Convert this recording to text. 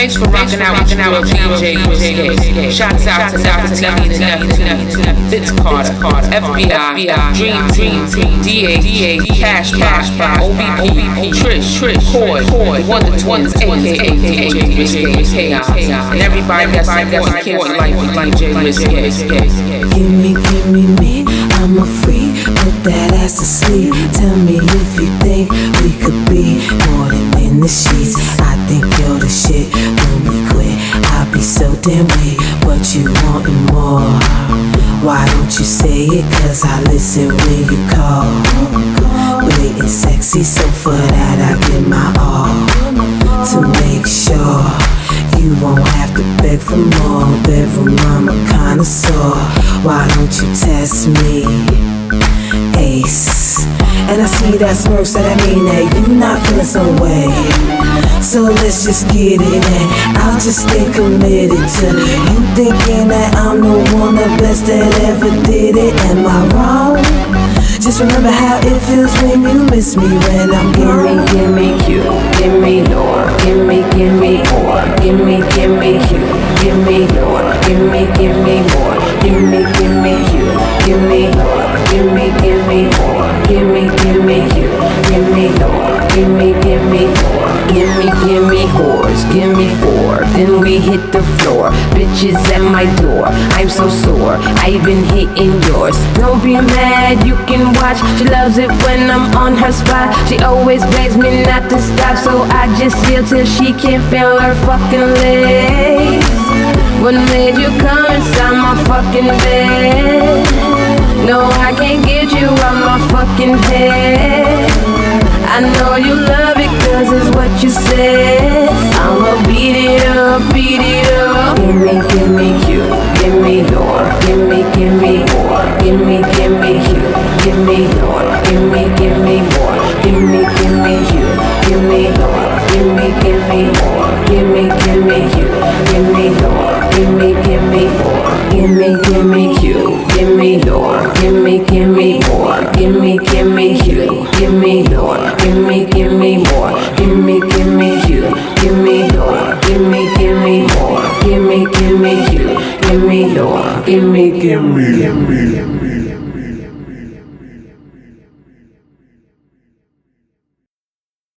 Thanks for rocking out with your DJ Risque. Shouts out to Dr. T, the Neptune, Fitz Carter, FBI, Dream Team, DA, Cash, Cash, OBP, Trish, Trish, Coy, Coy, Wonder Twins, aka DJ Risque, Chaos, and everybody that's important life with DJ Risque. Give me, give me me, I'm a freak. Put that ass to sleep. Tell me if you think we could be more than in the sheets. Be so damn weak, but you more. Why don't you say it? Cause I listen when you call. Waiting sexy, so for that I give my all. To make sure you won't have to beg for more. Bedroom mama kinda sore. Why don't you test me? Ace. And I see that smirk, so that mean that you not feeling some way. So let's just get it in. I'll just stay committed to you thinking that I'm the one, the best that ever did it. Am I wrong? Just remember how it feels when you miss me when I'm gone. Give me, give me you, give me more, give me, give me more, give me, give me you, give me more, give me, give me more, then we hit the floor, bitches at my door, I'm so sore, I've been hitting yours, don't be mad, you can watch, she loves it when I'm on her spot, she always begs me not to stop, so I just feel till she can't feel her fucking legs. What made you come inside my fucking bed? No, I can't get you out my fucking head. I know you love it cause it's what you said. Me, give me you, give me your, give me, give me more, give me, give me you, give me your, give me, give me more, give me, give me you, give me your, give me, give me more, give me, give me you, give me your, give me, give me more, give me, give me you, give me your, give me, give me more, give me, give me you, give me your, give me, give me more, give me, give me you, give me your, give me, give me, give me.